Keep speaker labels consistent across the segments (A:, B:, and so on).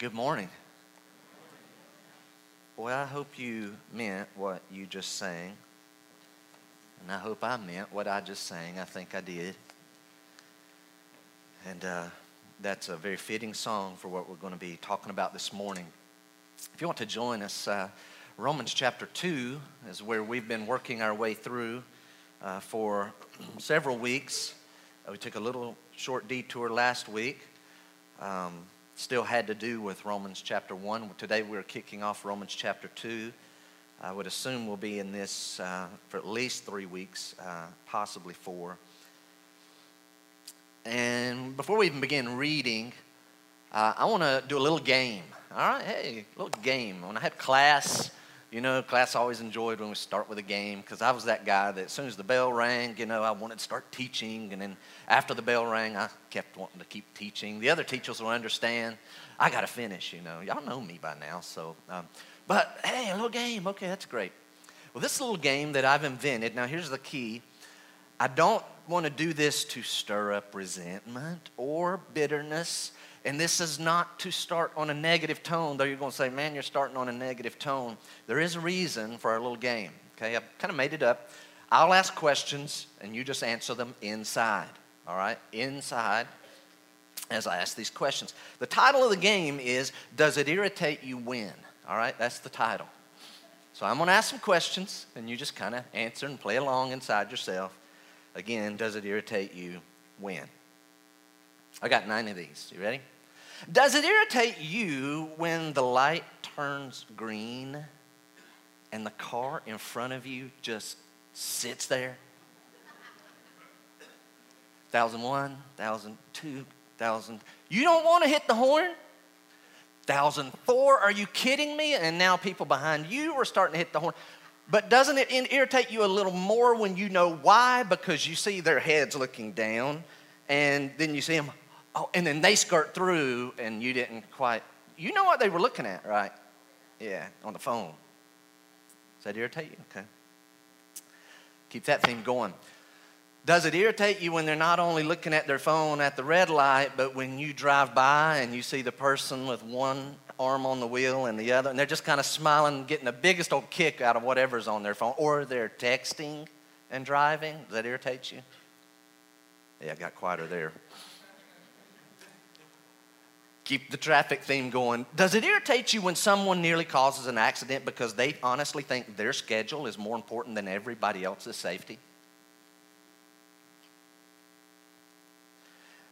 A: Good morning. Boy, I hope you meant what you just sang. And I hope I meant what I just sang. I think I did. And uh, that's a very fitting song for what we're going to be talking about this morning. If you want to join us, uh, Romans chapter 2 is where we've been working our way through uh, for several weeks. Uh, we took a little short detour last week. Um, still had to do with Romans chapter 1. Today we're kicking off Romans chapter 2. I would assume we'll be in this uh, for at least three weeks, uh, possibly four. And before we even begin reading, uh, I want to do a little game. All right, hey, a little game. When I had class, you know, class always enjoyed when we start with a game because I was that guy that as soon as the bell rang, you know, I wanted to start teaching. And then after the bell rang, I kept wanting to keep teaching. The other teachers will understand. I got to finish, you know. Y'all know me by now. So, um, but hey, a little game. Okay, that's great. Well, this little game that I've invented, now here's the key. I don't want to do this to stir up resentment or bitterness and this is not to start on a negative tone, though you're going to say, man, you're starting on a negative tone. There is a reason for our little game, okay? I've kind of made it up. I'll ask questions, and you just answer them inside, all right? Inside as I ask these questions. The title of the game is Does It Irritate You When? All right, that's the title. So I'm going to ask some questions, and you just kind of answer and play along inside yourself. Again, does it irritate you when? I got nine of these. You ready? Does it irritate you when the light turns green and the car in front of you just sits there? Thousand one, thousand two, thousand. You don't want to hit the horn? Thousand four, are you kidding me? And now people behind you are starting to hit the horn. But doesn't it irritate you a little more when you know why? Because you see their heads looking down, and then you see them Oh, and then they skirt through and you didn't quite, you know what they were looking at, right? Yeah, on the phone. Does that irritate you? Okay. Keep that theme going. Does it irritate you when they're not only looking at their phone at the red light, but when you drive by and you see the person with one arm on the wheel and the other, and they're just kind of smiling, getting the biggest old kick out of whatever's on their phone, or they're texting and driving? Does that irritate you? Yeah, I got quieter there keep the traffic theme going. Does it irritate you when someone nearly causes an accident because they honestly think their schedule is more important than everybody else's safety?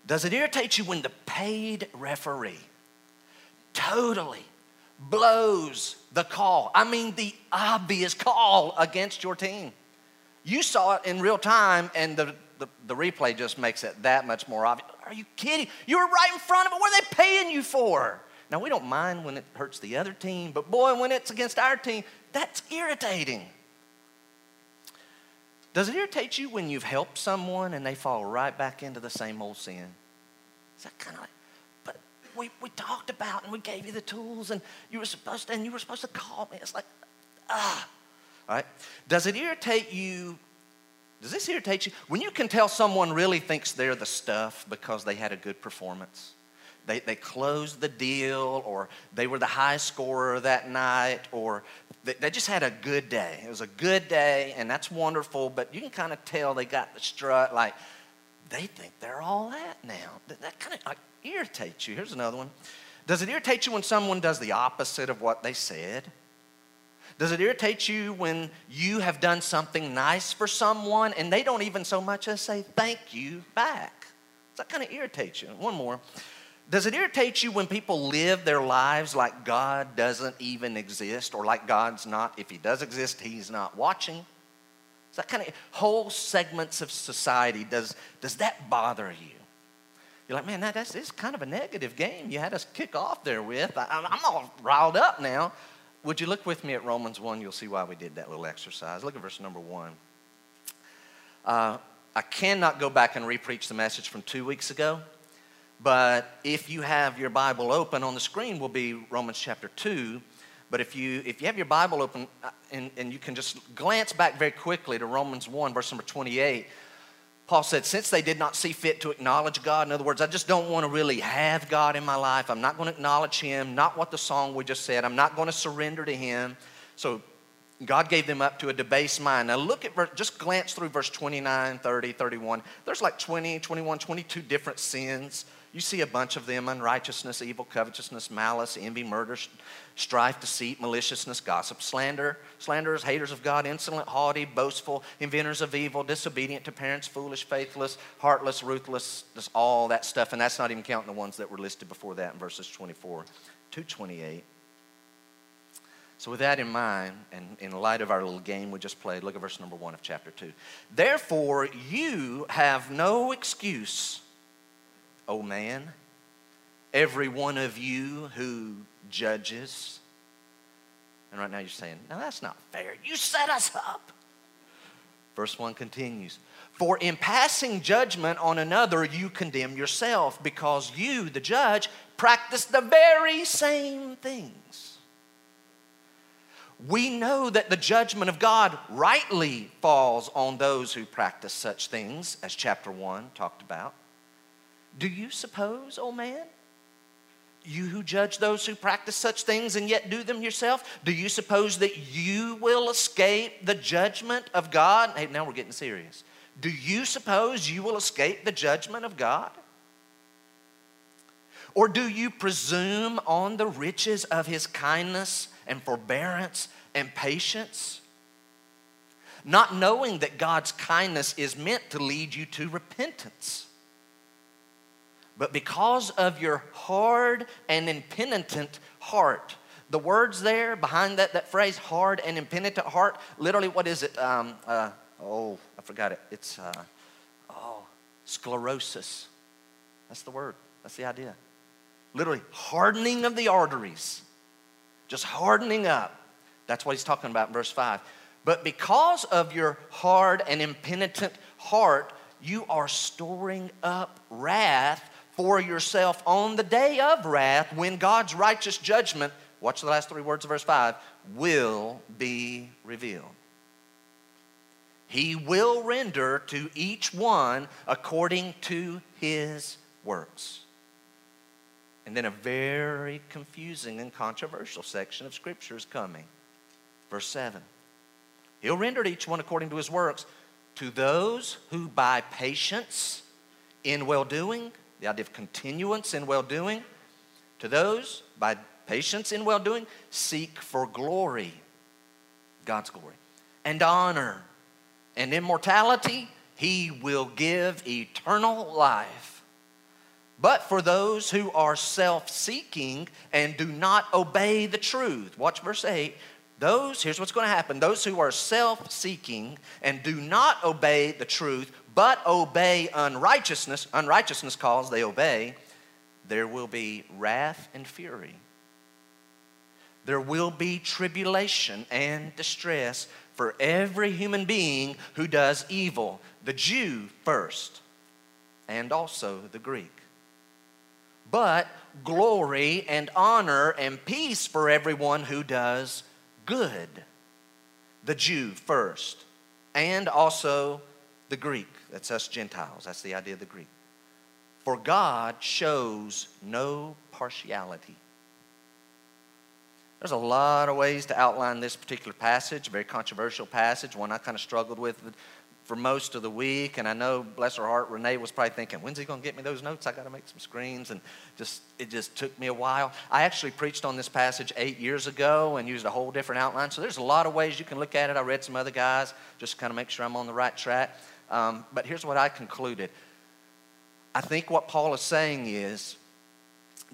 A: Does it irritate you when the paid referee totally blows the call? I mean, the obvious call against your team. You saw it in real time, and the, the, the replay just makes it that much more obvious. Are you kidding? You were right in front of it. What are they paying you for? Now, we don't mind when it hurts the other team, but boy, when it's against our team, that's irritating. Does it irritate you when you've helped someone and they fall right back into the same old sin? Is that kind of like, but we, we talked about and we gave you the tools and you were supposed to, and you were supposed to call me. It's like, ah. All right. Does it irritate you does this irritate you? When you can tell someone really thinks they're the stuff because they had a good performance, they, they closed the deal, or they were the high scorer that night, or they, they just had a good day. It was a good day, and that's wonderful, but you can kind of tell they got the strut like they think they're all that now. That, that kind of like irritates you. Here's another one. Does it irritate you when someone does the opposite of what they said? Does it irritate you when you have done something nice for someone and they don't even so much as say thank you back? Does that kind of irritate you? One more. Does it irritate you when people live their lives like God doesn't even exist or like God's not, if He does exist, He's not watching? Does that kind of whole segments of society, does, does that bother you? You're like, man, that, that's, that's kind of a negative game you had us kick off there with. I, I'm all riled up now. Would you look with me at Romans 1? You'll see why we did that little exercise. Look at verse number 1. Uh, I cannot go back and repreach the message from two weeks ago, but if you have your Bible open on the screen, will be Romans chapter 2. But if you, if you have your Bible open uh, and, and you can just glance back very quickly to Romans 1, verse number 28, Paul said, since they did not see fit to acknowledge God, in other words, I just don't want to really have God in my life. I'm not going to acknowledge Him, not what the song we just said. I'm not going to surrender to Him. So God gave them up to a debased mind. Now look at, just glance through verse 29, 30, 31. There's like 20, 21, 22 different sins you see a bunch of them unrighteousness, evil, covetousness, malice, envy, murder, strife, deceit, maliciousness, gossip, slander, slanderers, haters of God, insolent, haughty, boastful, inventors of evil, disobedient to parents, foolish, faithless, heartless, ruthless, just all that stuff. And that's not even counting the ones that were listed before that in verses 24 to 28. So, with that in mind, and in light of our little game we just played, look at verse number one of chapter two. Therefore, you have no excuse oh man, every one of you who judges. And right now you're saying, no, that's not fair. You set us up. Verse 1 continues For in passing judgment on another, you condemn yourself, because you, the judge, practice the very same things. We know that the judgment of God rightly falls on those who practice such things, as chapter 1 talked about. Do you suppose, oh man? You who judge those who practice such things and yet do them yourself, do you suppose that you will escape the judgment of God? Hey, now we're getting serious. Do you suppose you will escape the judgment of God? Or do you presume on the riches of his kindness and forbearance and patience? Not knowing that God's kindness is meant to lead you to repentance. But because of your hard and impenitent heart, the words there behind that, that phrase, hard and impenitent heart, literally, what is it? Um, uh, oh, I forgot it. It's, uh, oh, sclerosis. That's the word, that's the idea. Literally, hardening of the arteries, just hardening up. That's what he's talking about in verse 5. But because of your hard and impenitent heart, you are storing up wrath for yourself on the day of wrath when God's righteous judgment, watch the last three words of verse 5, will be revealed. He will render to each one according to his works. And then a very confusing and controversial section of Scripture is coming. Verse 7. He'll render to each one according to his works. To those who by patience in well doing the idea of continuance in well doing. To those, by patience in well doing, seek for glory, God's glory, and honor and immortality, He will give eternal life. But for those who are self seeking and do not obey the truth, watch verse 8. Those, here's what's going to happen those who are self seeking and do not obey the truth but obey unrighteousness, unrighteousness calls, they obey, there will be wrath and fury. There will be tribulation and distress for every human being who does evil, the Jew first, and also the Greek. But glory and honor and peace for everyone who does good, the Jew first, and also the Greek. That's us Gentiles. That's the idea of the Greek. For God shows no partiality. There's a lot of ways to outline this particular passage, a very controversial passage, one I kind of struggled with for most of the week. And I know, bless her heart, Renee was probably thinking, when's he going to get me those notes? I got to make some screens. And just it just took me a while. I actually preached on this passage eight years ago and used a whole different outline. So there's a lot of ways you can look at it. I read some other guys just to kind of make sure I'm on the right track. Um, but here's what I concluded I think what Paul is saying is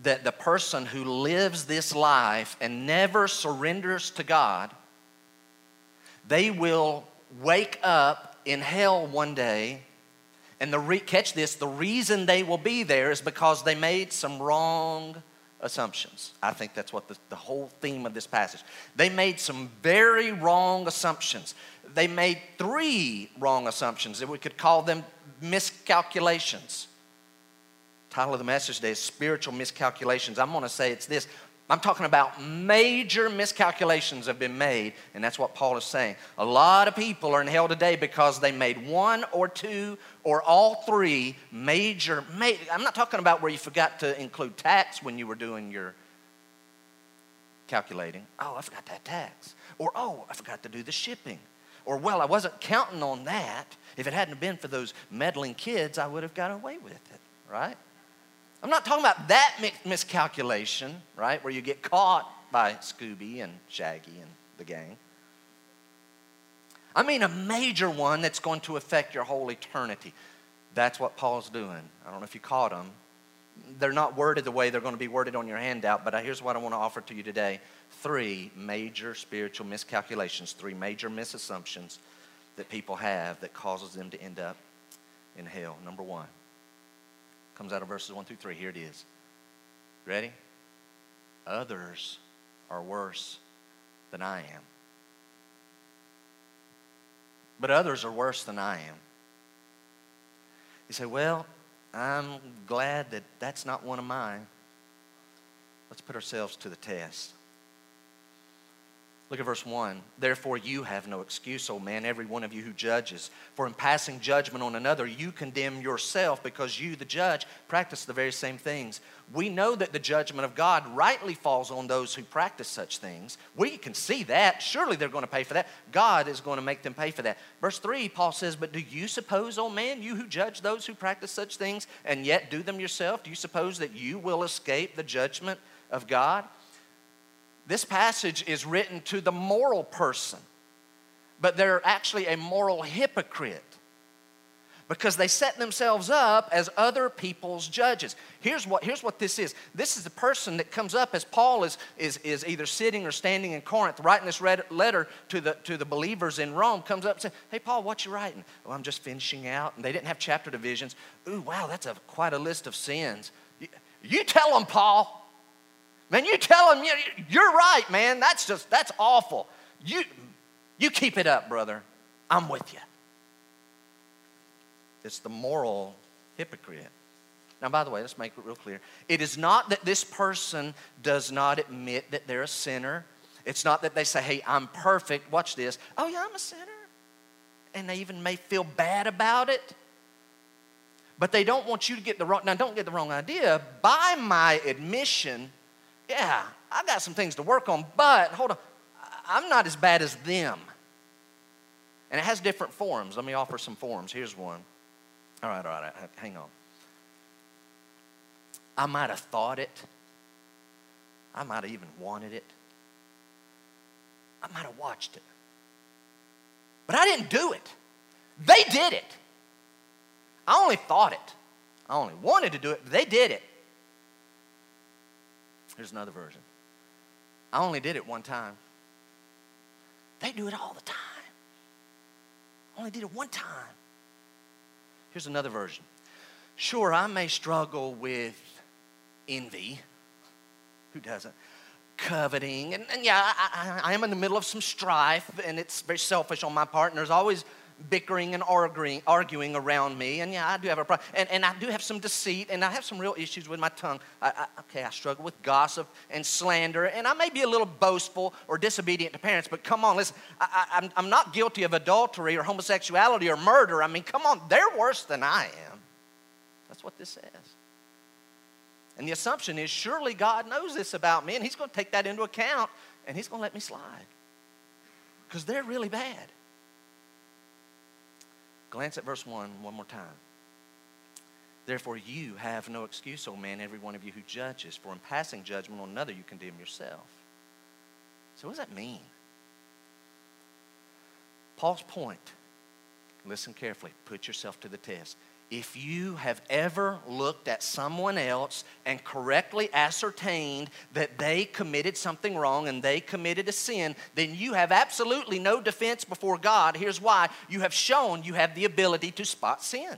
A: that the person who lives this life and never surrenders to God, they will wake up in hell one day. And the re- catch this the reason they will be there is because they made some wrong assumptions. I think that's what the, the whole theme of this passage. They made some very wrong assumptions they made three wrong assumptions, and we could call them miscalculations. Title of the message today is Spiritual Miscalculations. I'm going to say it's this I'm talking about major miscalculations have been made, and that's what Paul is saying. A lot of people are in hell today because they made one or two or all three major, major I'm not talking about where you forgot to include tax when you were doing your calculating. Oh, I forgot that tax. Or, oh, I forgot to do the shipping. Or, well, I wasn't counting on that. If it hadn't been for those meddling kids, I would have got away with it, right? I'm not talking about that miscalculation, right, where you get caught by Scooby and Shaggy and the gang. I mean a major one that's going to affect your whole eternity. That's what Paul's doing. I don't know if you caught him. They're not worded the way they're going to be worded on your handout, but here's what I want to offer to you today three major spiritual miscalculations, three major misassumptions that people have that causes them to end up in hell. Number one, Comes out of verses 1 through 3. Here it is. Ready? Others are worse than I am. But others are worse than I am. You say, well, I'm glad that that's not one of mine. Let's put ourselves to the test. Look at verse 1. Therefore, you have no excuse, O man, every one of you who judges. For in passing judgment on another, you condemn yourself because you, the judge, practice the very same things. We know that the judgment of God rightly falls on those who practice such things. We can see that. Surely they're going to pay for that. God is going to make them pay for that. Verse 3, Paul says, But do you suppose, O man, you who judge those who practice such things and yet do them yourself, do you suppose that you will escape the judgment of God? This passage is written to the moral person, but they're actually a moral hypocrite because they set themselves up as other people's judges. Here's what, here's what this is this is the person that comes up as Paul is, is, is either sitting or standing in Corinth, writing this red letter to the, to the believers in Rome, comes up and says, Hey, Paul, what you writing? Oh, I'm just finishing out. And they didn't have chapter divisions. Ooh, wow, that's a, quite a list of sins. You, you tell them, Paul. Man, you tell him, you're right, man. That's just, that's awful. You, you keep it up, brother. I'm with you. It's the moral hypocrite. Now, by the way, let's make it real clear. It is not that this person does not admit that they're a sinner. It's not that they say, hey, I'm perfect. Watch this. Oh, yeah, I'm a sinner. And they even may feel bad about it. But they don't want you to get the wrong, now don't get the wrong idea. By my admission, yeah, I've got some things to work on, but hold on, I'm not as bad as them. And it has different forms. Let me offer some forms. Here's one. All right, all right, hang on. I might have thought it. I might have even wanted it. I might have watched it. But I didn't do it. They did it. I only thought it. I only wanted to do it, they did it. Here's another version. I only did it one time. They do it all the time. I only did it one time. Here's another version. Sure, I may struggle with envy. Who doesn't? Coveting. And, and yeah, I, I, I am in the middle of some strife, and it's very selfish on my part, and there's always bickering and arguing, arguing around me. And yeah, I do have a problem. And, and I do have some deceit, and I have some real issues with my tongue. I, I, okay, I struggle with gossip and slander, and I may be a little boastful or disobedient to parents, but come on, listen, I, I'm, I'm not guilty of adultery or homosexuality or murder. I mean, come on, they're worse than I am. That's what this says. And the assumption is surely God knows this about me, and He's going to take that into account, and He's going to let me slide. Because they're really bad. Glance at verse 1 one more time. Therefore, you have no excuse, O man, every one of you who judges, for in passing judgment on another, you condemn yourself. So, what does that mean? Paul's point, listen carefully, put yourself to the test. If you have ever looked at someone else and correctly ascertained that they committed something wrong and they committed a sin, then you have absolutely no defense before God. Here's why you have shown you have the ability to spot sin.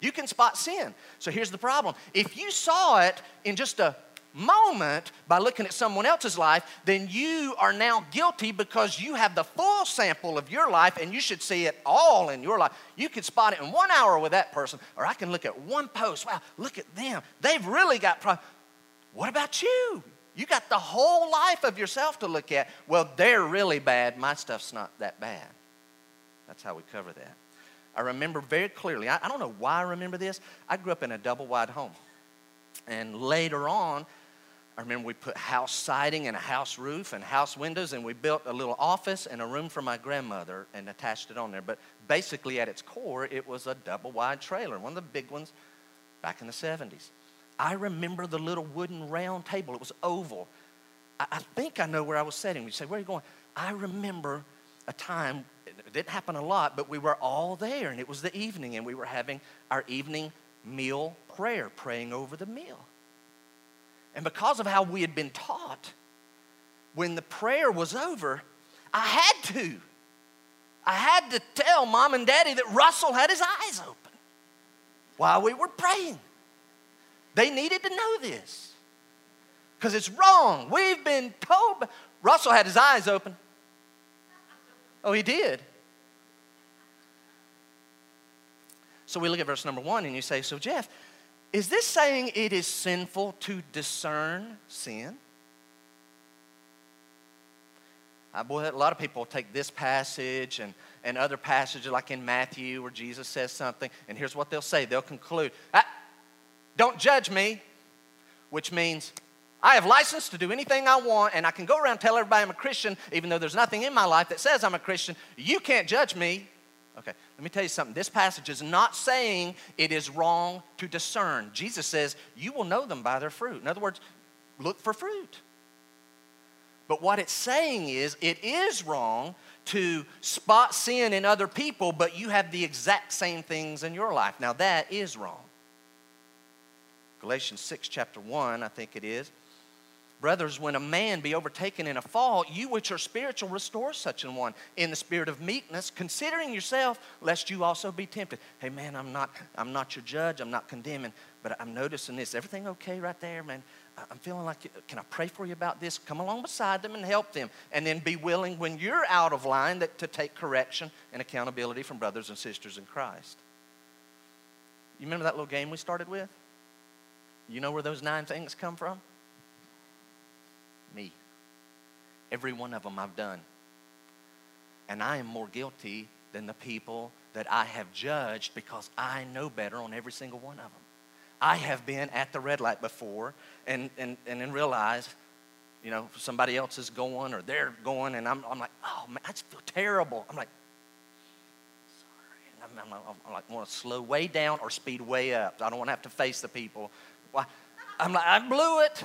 A: You can spot sin. So here's the problem if you saw it in just a moment by looking at someone else's life, then you are now guilty because you have the full sample of your life and you should see it all in your life. You could spot it in one hour with that person, or I can look at one post. Wow, look at them. They've really got problems. What about you? You got the whole life of yourself to look at. Well, they're really bad. My stuff's not that bad. That's how we cover that. I remember very clearly, I, I don't know why I remember this. I grew up in a double wide home. And later on, I remember we put house siding and a house roof and house windows, and we built a little office and a room for my grandmother and attached it on there. But basically, at its core, it was a double wide trailer, one of the big ones back in the 70s. I remember the little wooden round table, it was oval. I, I think I know where I was sitting. You say, Where are you going? I remember a time, it didn't happen a lot, but we were all there, and it was the evening, and we were having our evening meal prayer, praying over the meal. And because of how we had been taught, when the prayer was over, I had to. I had to tell mom and daddy that Russell had his eyes open while we were praying. They needed to know this because it's wrong. We've been told. Russell had his eyes open. Oh, he did. So we look at verse number one and you say, So, Jeff, is this saying it is sinful to discern sin? Uh, boy, a lot of people take this passage and, and other passages, like in Matthew, where Jesus says something, and here's what they'll say. They'll conclude, ah, Don't judge me, which means I have license to do anything I want, and I can go around tell everybody I'm a Christian, even though there's nothing in my life that says I'm a Christian. You can't judge me. Okay, let me tell you something. This passage is not saying it is wrong to discern. Jesus says, You will know them by their fruit. In other words, look for fruit. But what it's saying is, it is wrong to spot sin in other people, but you have the exact same things in your life. Now, that is wrong. Galatians 6, chapter 1, I think it is. Brothers, when a man be overtaken in a fault, you which are spiritual restore such an one in the spirit of meekness, considering yourself, lest you also be tempted. Hey man, I'm not, I'm not your judge, I'm not condemning, but I'm noticing this. Everything okay right there, man? I'm feeling like, can I pray for you about this? Come along beside them and help them. And then be willing, when you're out of line, that, to take correction and accountability from brothers and sisters in Christ. You remember that little game we started with? You know where those nine things come from? Me. Every one of them I've done. And I am more guilty than the people that I have judged because I know better on every single one of them. I have been at the red light before and, and, and then realize, you know, somebody else is going or they're going, and I'm, I'm like, oh man, I just feel terrible. I'm like, sorry. I'm, I'm, I'm like, want to slow way down or speed way up. I don't want to have to face the people. Why? I'm like, I blew it.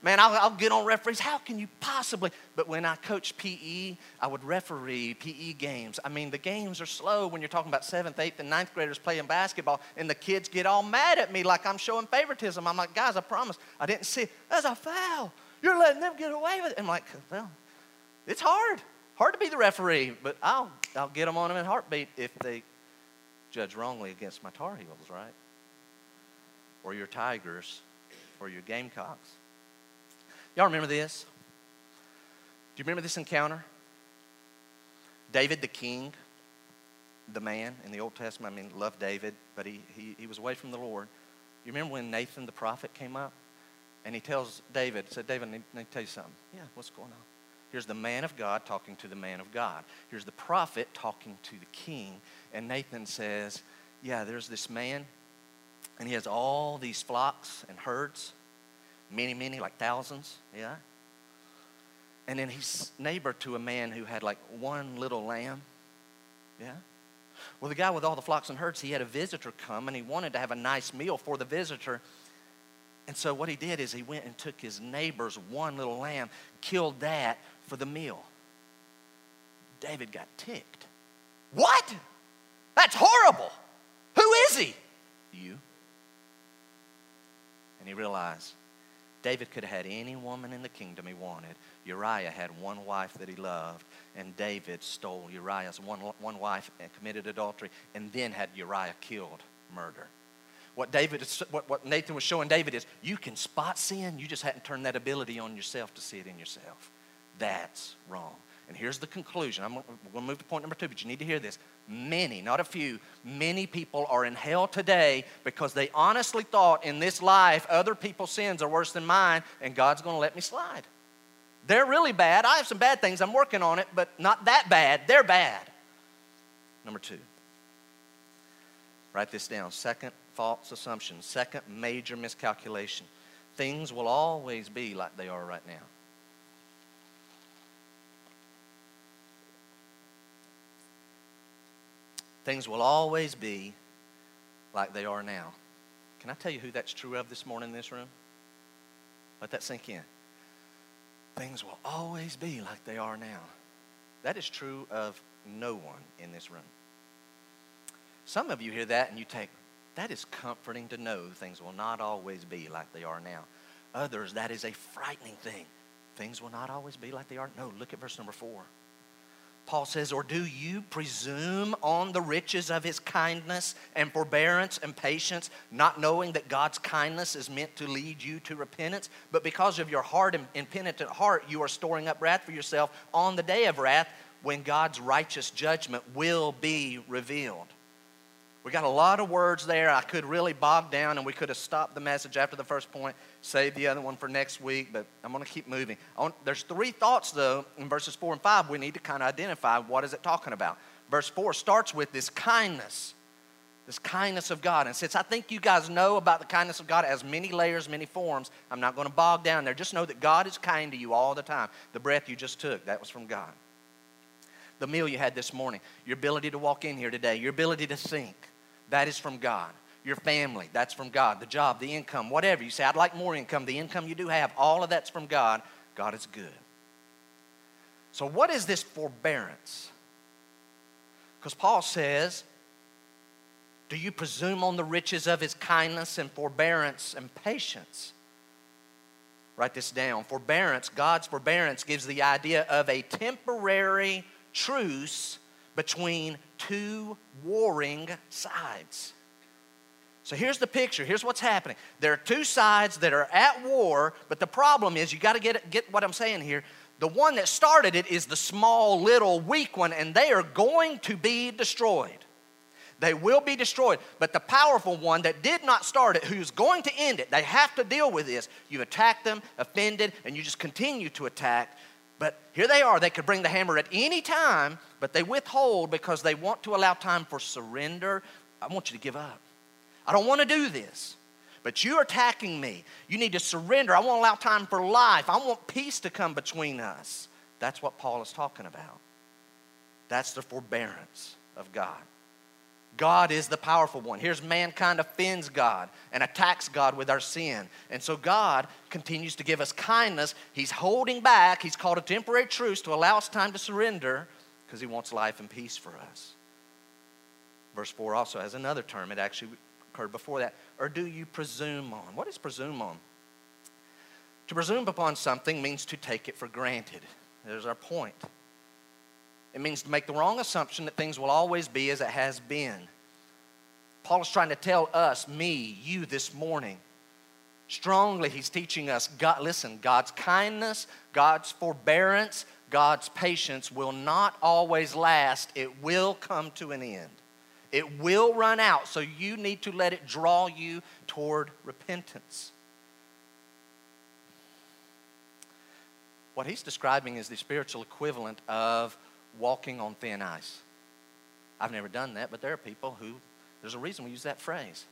A: Man, I'll, I'll, get on referees. How can you possibly? But when I coached PE, I would referee PE games. I mean, the games are slow when you're talking about seventh, eighth, and ninth graders playing basketball, and the kids get all mad at me like I'm showing favoritism. I'm like, guys, I promise, I didn't see. That's a foul. You're letting them get away with it. I'm like, well, it's hard. Hard to be the referee, but I'll, I'll get them on them in heartbeat if they judge wrongly against my Tar Heels, right? Or your Tigers, or your Gamecocks. Y'all remember this? Do you remember this encounter? David the king, the man in the Old Testament, I mean, loved David, but he, he, he was away from the Lord. You remember when Nathan the prophet came up? And he tells David, said, David, I need, I need to tell you something. Yeah, what's going on? Here's the man of God talking to the man of God. Here's the prophet talking to the king. And Nathan says, Yeah, there's this man, and he has all these flocks and herds many, many, like thousands, yeah. And then he's neighbor to a man who had like one little lamb, yeah. Well, the guy with all the flocks and herds, he had a visitor come and he wanted to have a nice meal for the visitor. And so what he did is he went and took his neighbor's one little lamb, killed that for the meal. David got ticked. What? That's horrible. Who is he? You. And he realized David could have had any woman in the kingdom he wanted. Uriah had one wife that he loved, and David stole Uriah's one, one wife and committed adultery, and then had Uriah killed, murder. What, David what, what Nathan was showing David is you can spot sin, you just hadn't turned that ability on yourself to see it in yourself. That's wrong. And here's the conclusion. I'm, going to move to point number two, but you need to hear this. Many, not a few, many people are in hell today because they honestly thought in this life other people's sins are worse than mine and God's going to let me slide. They're really bad. I have some bad things. I'm working on it, but not that bad. They're bad. Number two, write this down. Second false assumption, second major miscalculation. Things will always be like they are right now. Things will always be like they are now. Can I tell you who that's true of this morning in this room? Let that sink in. Things will always be like they are now. That is true of no one in this room. Some of you hear that and you take, that is comforting to know things will not always be like they are now. Others, that is a frightening thing. Things will not always be like they are. No, look at verse number four. Paul says, Or do you presume on the riches of his kindness and forbearance and patience, not knowing that God's kindness is meant to lead you to repentance? But because of your hard and impenitent heart, you are storing up wrath for yourself on the day of wrath when God's righteous judgment will be revealed. We got a lot of words there. I could really bog down and we could have stopped the message after the first point, save the other one for next week, but I'm going to keep moving. There's three thoughts, though, in verses 4 and 5 we need to kind of identify what is it talking about. Verse 4 starts with this kindness, this kindness of God. And since I think you guys know about the kindness of God as many layers, many forms, I'm not going to bog down there. Just know that God is kind to you all the time. The breath you just took, that was from God. The meal you had this morning, your ability to walk in here today, your ability to think, that is from God. Your family, that's from God. The job, the income, whatever. You say, I'd like more income. The income you do have, all of that's from God. God is good. So, what is this forbearance? Because Paul says, Do you presume on the riches of his kindness and forbearance and patience? Write this down. Forbearance, God's forbearance gives the idea of a temporary truce between two warring sides. So here's the picture. Here's what's happening. There are two sides that are at war, but the problem is you got to get get what I'm saying here. The one that started it is the small, little, weak one, and they are going to be destroyed. They will be destroyed. But the powerful one that did not start it, who's going to end it, they have to deal with this. You attack them, offended, and you just continue to attack. But here they are. They could bring the hammer at any time, but they withhold because they want to allow time for surrender. I want you to give up. I don't want to do this. But you're attacking me. You need to surrender. I won't allow time for life. I want peace to come between us. That's what Paul is talking about. That's the forbearance of God. God is the powerful one. Here's mankind offends God and attacks God with our sin. And so God continues to give us kindness. He's holding back. He's called a temporary truce to allow us time to surrender because He wants life and peace for us. Verse 4 also has another term. It actually occurred before that. Or do you presume on? What is presume on? To presume upon something means to take it for granted. There's our point. It means to make the wrong assumption that things will always be as it has been. Paul is trying to tell us, me, you this morning, strongly, he's teaching us God, listen, God's kindness, God's forbearance, God's patience will not always last. It will come to an end. It will run out, so you need to let it draw you toward repentance. What he's describing is the spiritual equivalent of walking on thin ice. I've never done that, but there are people who, there's a reason we use that phrase.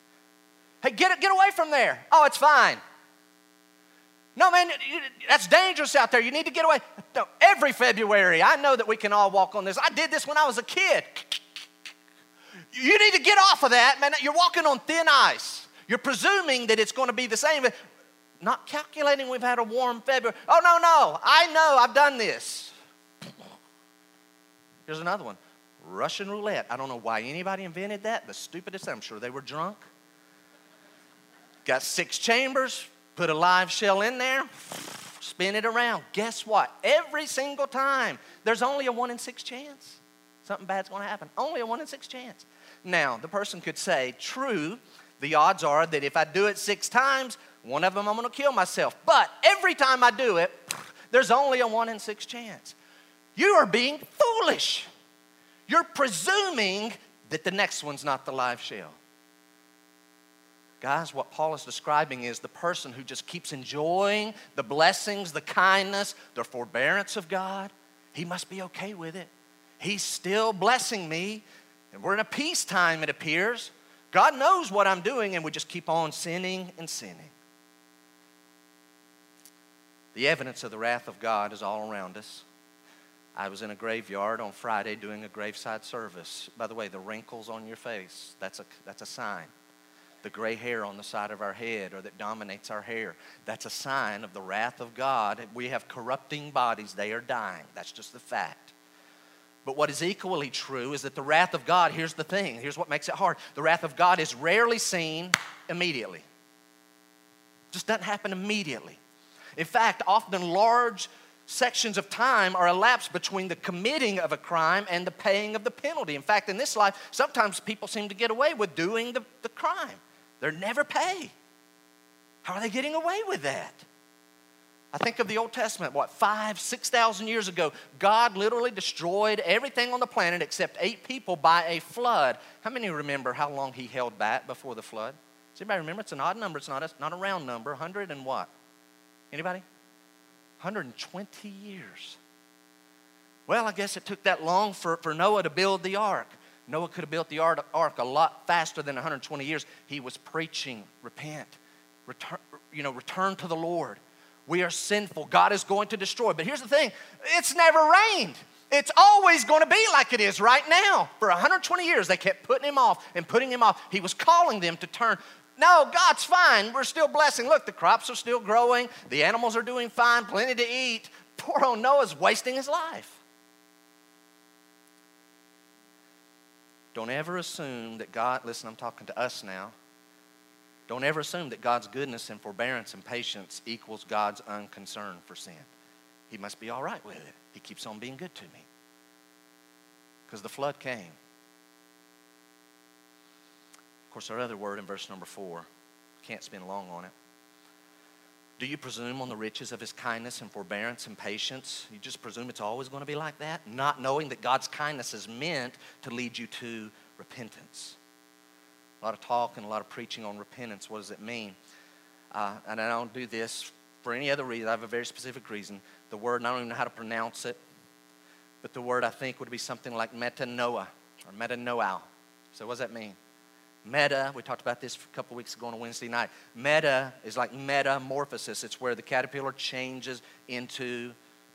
A: Hey, get, get away from there. Oh, it's fine. No, man, that's dangerous out there. You need to get away. No, every February, I know that we can all walk on this. I did this when I was a kid. You need to get off of that, man. You're walking on thin ice. You're presuming that it's going to be the same, not calculating we've had a warm February. Oh, no, no. I know I've done this. Here's another one Russian roulette. I don't know why anybody invented that. The stupidest, I'm sure they were drunk. Got six chambers, put a live shell in there, spin it around. Guess what? Every single time, there's only a one in six chance. Something bad's gonna happen. Only a one in six chance. Now, the person could say, true, the odds are that if I do it six times, one of them I'm gonna kill myself. But every time I do it, there's only a one in six chance. You are being foolish. you're presuming that the next one's not the live shell. Guys, what Paul is describing is the person who just keeps enjoying the blessings, the kindness, the forbearance of God. He must be okay with it. He's still blessing me. And we're in a peacetime, it appears. God knows what I'm doing, and we just keep on sinning and sinning. The evidence of the wrath of God is all around us. I was in a graveyard on Friday doing a graveside service. By the way, the wrinkles on your face, that's a, that's a sign. The gray hair on the side of our head or that dominates our hair, that's a sign of the wrath of God. We have corrupting bodies, they are dying. That's just the fact. But what is equally true is that the wrath of God, here's the thing, here's what makes it hard. The wrath of God is rarely seen immediately. Just doesn't happen immediately. In fact, often large sections of time are elapsed between the committing of a crime and the paying of the penalty. In fact, in this life, sometimes people seem to get away with doing the, the crime, they're never pay. How are they getting away with that? I think of the Old Testament, what, five, 6,000 years ago, God literally destroyed everything on the planet except eight people by a flood. How many remember how long he held back before the flood? Does anybody remember? It's an odd number, it's not a, not a round number. 100 and what? Anybody? 120 years. Well, I guess it took that long for, for Noah to build the ark. Noah could have built the ark a lot faster than 120 years. He was preaching, repent, return, you know, return to the Lord. We are sinful. God is going to destroy. But here's the thing it's never rained. It's always going to be like it is right now. For 120 years, they kept putting him off and putting him off. He was calling them to turn. No, God's fine. We're still blessing. Look, the crops are still growing, the animals are doing fine, plenty to eat. Poor old Noah's wasting his life. Don't ever assume that God, listen, I'm talking to us now. Don't ever assume that God's goodness and forbearance and patience equals God's unconcern for sin. He must be all right with it. He keeps on being good to me. Because the flood came Of course, our other word in verse number four, can't spend long on it. Do you presume on the riches of his kindness and forbearance and patience? You just presume it's always going to be like that, not knowing that God's kindness is meant to lead you to repentance. A lot of talk and a lot of preaching on repentance. What does it mean? Uh, and I don't do this for any other reason. I have a very specific reason. The word, I don't even know how to pronounce it, but the word I think would be something like metanoia or metanoia. So, what does that mean? Meta, we talked about this a couple weeks ago on a Wednesday night. Meta is like metamorphosis, it's where the caterpillar changes into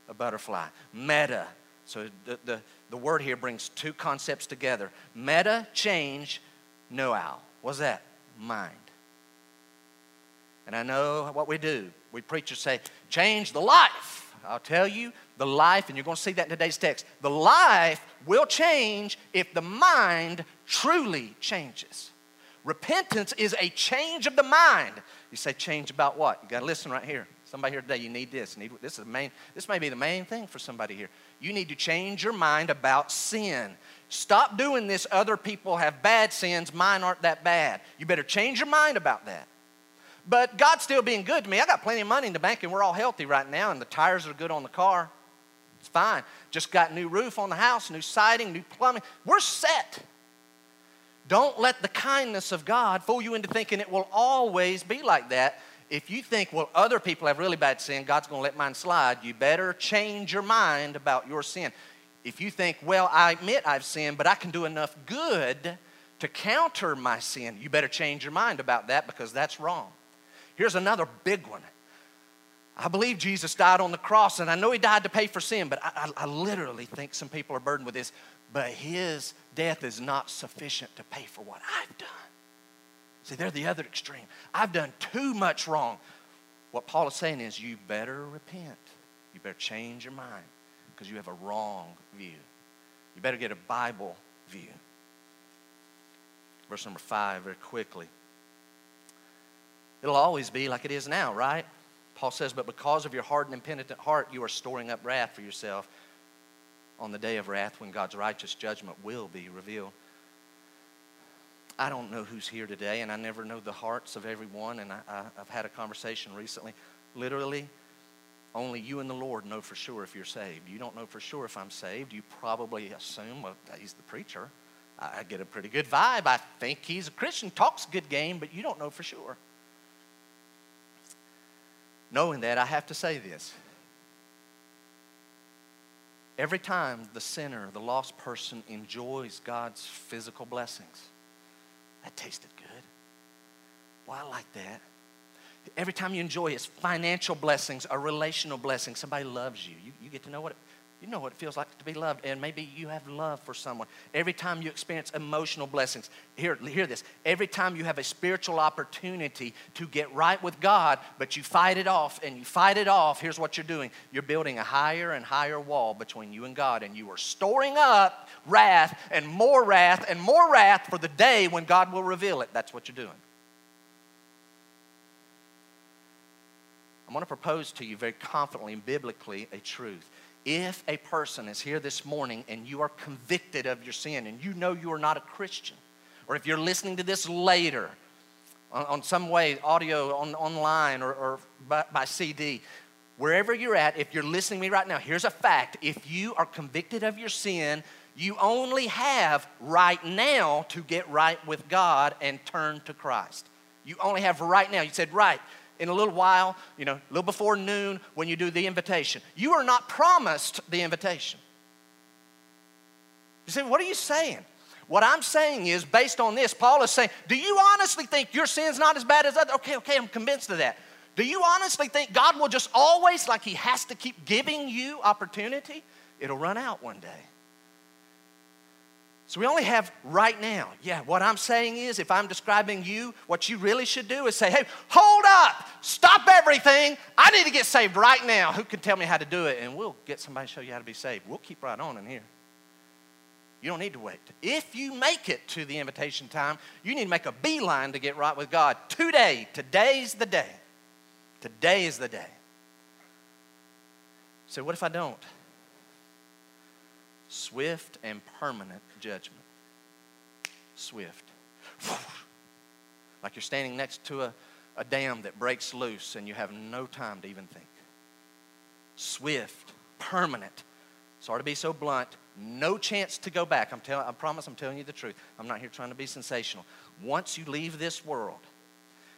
A: a butterfly. Meta. So the, the, the word here brings two concepts together meta, change, how. What's that? Mind. And I know what we do. We preachers say, change the life. I'll tell you, the life, and you're going to see that in today's text, the life will change if the mind truly changes. Repentance is a change of the mind. You say, change about what? You got to listen right here. Somebody here today, you need this. Need, this, is the main, this may be the main thing for somebody here. You need to change your mind about sin. Stop doing this. Other people have bad sins. Mine aren't that bad. You better change your mind about that. But God's still being good to me. I got plenty of money in the bank and we're all healthy right now and the tires are good on the car. It's fine. Just got new roof on the house, new siding, new plumbing. We're set. Don't let the kindness of God fool you into thinking it will always be like that. If you think, well, other people have really bad sin, God's going to let mine slide, you better change your mind about your sin. If you think, well, I admit I've sinned, but I can do enough good to counter my sin, you better change your mind about that because that's wrong. Here's another big one. I believe Jesus died on the cross, and I know he died to pay for sin, but I, I, I literally think some people are burdened with this but his death is not sufficient to pay for what I've done. See, they're the other extreme. I've done too much wrong. What Paul is saying is, you better repent. You better change your mind because you have a wrong view. You better get a Bible view. Verse number five, very quickly. It'll always be like it is now, right? Paul says, But because of your hard and impenitent heart, you are storing up wrath for yourself on the day of wrath when God's righteous judgment will be revealed. I don't know who's here today, and I never know the hearts of everyone. And I, have had a conversation recently. Literally, Only you and the Lord know for sure if you're saved. You don't know for sure if I'm saved. You probably assume, well, he's the preacher. I get a pretty good vibe. I think he's a Christian, talks good game, but you don't know for sure. Knowing that, I have to say this. Every time the sinner, the lost person, enjoys God's physical blessings, that tasted good. Well, I like that. Every time you enjoy his financial blessings or relational blessings, somebody loves you. You, you get to know what it, you know what it feels like to be loved, and maybe you have love for someone. Every time you experience emotional blessings, hear, hear this. Every time you have a spiritual opportunity to get right with God, but you fight it off and you fight it off, here's what you're doing you're building a higher and higher wall between you and God, and you are storing up wrath and more wrath and more wrath for the day when God will reveal it. That's what you're doing. I'm going to propose to you very confidently and biblically a truth. If a person is here this morning and you are convicted of your sin and you know you are not a Christian, or if you're listening to this later on, on some way, audio, on, online, or, or by, by CD, wherever you're at, if you're listening to me right now, here's a fact. If you are convicted of your sin, you only have right now to get right with God and turn to Christ. You only have right now. You said, right, in a little while, you know, a little before noon when you do the invitation. You are not promised the invitation. You say, what are you saying? What I'm saying is, based on this, Paul is saying, Do you honestly think your sin's not as bad as other? Okay, okay, I'm convinced of that. Do you honestly think God will just always, like He has to keep giving you opportunity? It'll run out one day. So we only have right now. Yeah, what I'm saying is if I'm describing you, what you really should do is say, hey, hold up, stop everything. I need to get saved right now. Who can tell me how to do it? And we'll get somebody to show you how to be saved. We'll keep right on in here. You don't need to wait. If you make it to the invitation time, you need to make a beeline to get right with God. Today, today's the day. Today is the day. So, what if I don't? Swift and permanent judgment. Swift. Like you're standing next to a, a dam that breaks loose and you have no time to even think. Swift, permanent. Sorry to be so blunt. No chance to go back. I'm telling, I promise I'm telling you the truth. I'm not here trying to be sensational. Once you leave this world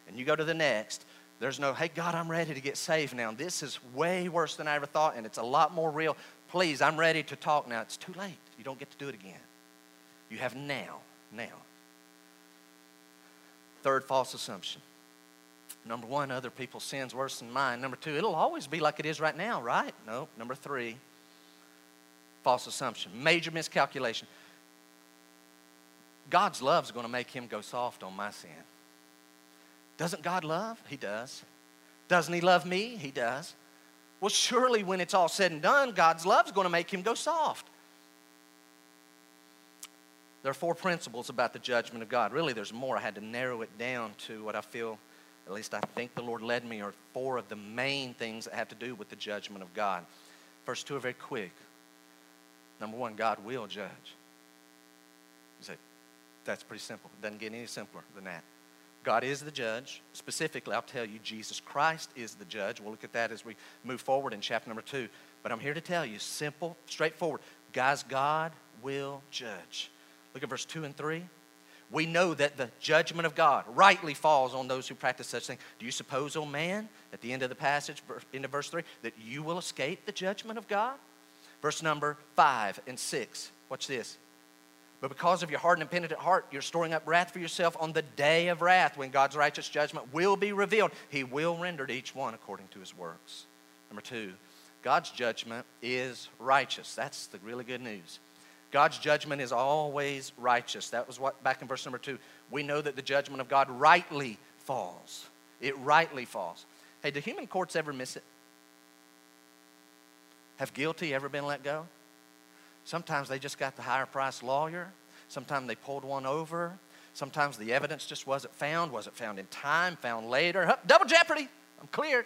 A: and you go to the next, there's no, hey, God, I'm ready to get saved now. This is way worse than I ever thought, and it's a lot more real. Please, I'm ready to talk now. It's too late. You don't get to do it again. You have now, now. Third false assumption. Number one, other people's sins worse than mine. Number two, it'll always be like it is right now, right? No. Number three, false assumption. Major miscalculation. God's love is going to make him go soft on my sin. Doesn't God love? He does. Doesn't he love me? He does. Well, surely when it's all said and done, God's love is going to make him go soft. There are four principles about the judgment of God. Really, there's more. I had to narrow it down to what I feel, at least I think the Lord led me, are four of the main things that have to do with the judgment of God. First two are very quick. Number one, God will judge. You say, that's pretty simple. It doesn't get any simpler than that. God is the judge. Specifically, I'll tell you, Jesus Christ is the judge. We'll look at that as we move forward in chapter number two. But I'm here to tell you, simple, straightforward. Guys, God will judge. Look at verse 2 and 3. We know that the judgment of God rightly falls on those who practice such things. Do you suppose, O oh man, at the end of the passage, into verse 3, that you will escape the judgment of God? Verse number 5 and 6. Watch this. But because of your hard and impenitent heart, you're storing up wrath for yourself on the day of wrath when God's righteous judgment will be revealed. He will render to each one according to his works. Number two, God's judgment is righteous. That's the really good news. God's judgment is always righteous. That was what back in verse number two. We know that the judgment of God rightly falls. It rightly falls. Hey, do human courts ever miss it? Have guilty ever been let go? Sometimes they just got the higher price lawyer. Sometimes they pulled one over. Sometimes the evidence just wasn't found. Wasn't found in time, found later. Double jeopardy. I'm cleared.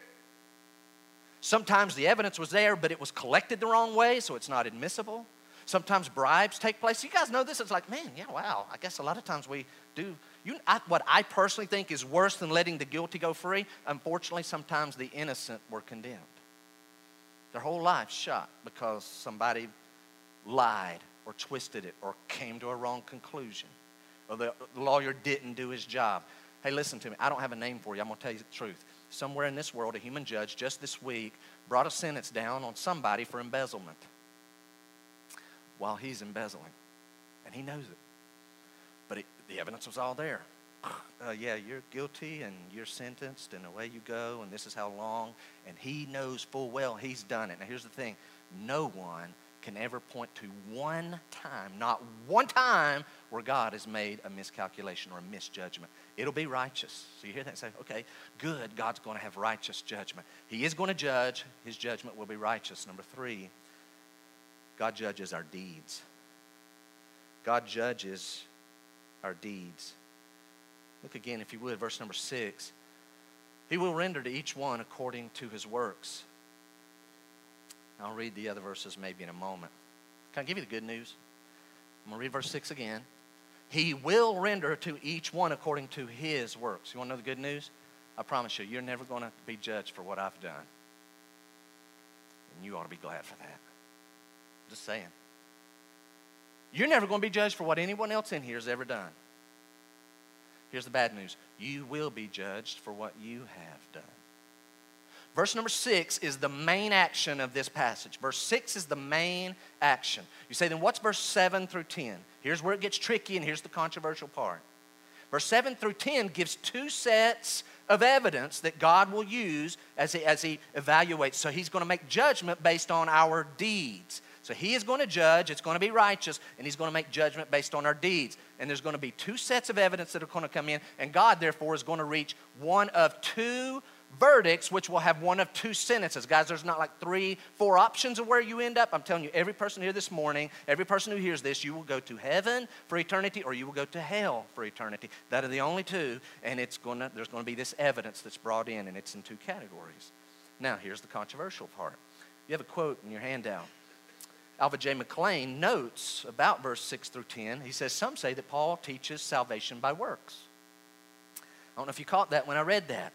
A: Sometimes the evidence was there, but it was collected the wrong way, so it's not admissible. Sometimes bribes take place. You guys know this. It's like, man, yeah, wow. I guess a lot of times we do. You, I, what I personally think is worse than letting the guilty go free, unfortunately, sometimes the innocent were condemned. Their whole life shot because somebody lied or twisted it or came to a wrong conclusion or the lawyer didn't do his job. Hey, listen to me. I don't have a name for you. I'm going to tell you the truth. Somewhere in this world, a human judge just this week brought a sentence down on somebody for embezzlement while he's embezzling. And he knows it. But it, the evidence was all there. Uh, yeah, you're guilty and you're sentenced, and away you go, and this is how long. And he knows full well he's done it. Now, here's the thing no one can ever point to one time, not one time, where God has made a miscalculation or a misjudgment. It'll be righteous. So you hear that and say, okay, good, God's going to have righteous judgment. He is going to judge, his judgment will be righteous. Number three, God judges our deeds. God judges our deeds. Look again, if you would, verse number six. He will render to each one according to his works. I'll read the other verses maybe in a moment. Can I give you the good news? I'm going to read verse 6 again. He will render to each one according to his works. You want to know the good news? I promise you, you're never going to be judged for what I've done. And you ought to be glad for that. Just saying. You're never going to be judged for what anyone else in here has ever done. Here's the bad news you will be judged for what you have done. Verse number six is the main action of this passage. Verse six is the main action. You say, then what's verse seven through 10? Here's where it gets tricky, and here's the controversial part. Verse 7 through 10 gives two sets of evidence that God will use as he, as he evaluates. So he's going to make judgment based on our deeds. So he is going to judge, it's going to be righteous, and he's going to make judgment based on our deeds. And there's going to be two sets of evidence that are going to come in, and God, therefore, is going to reach one of two verdicts, which will have one of two sentences. Guys, there's not like three, four options of where you end up. I'm telling you, every person here this morning, every person who hears this, you will go to heaven for eternity or you will go to hell for eternity. That are the only two, and it's gonna, there's going to be this evidence that's brought in, and it's in two categories. Now, here's the controversial part. You have a quote in your handout. Alva J. McClain notes about verse 6 through 10. He says, Some say that Paul teaches salvation by works. I don't know if you caught that when I read that.